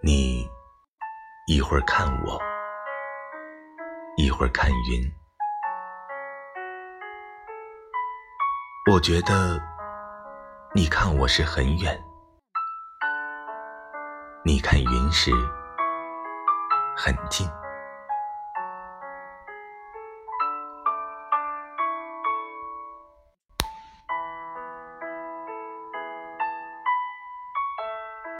你一会儿看我，一会儿看云。我觉得你看我是很远，你看云时很近。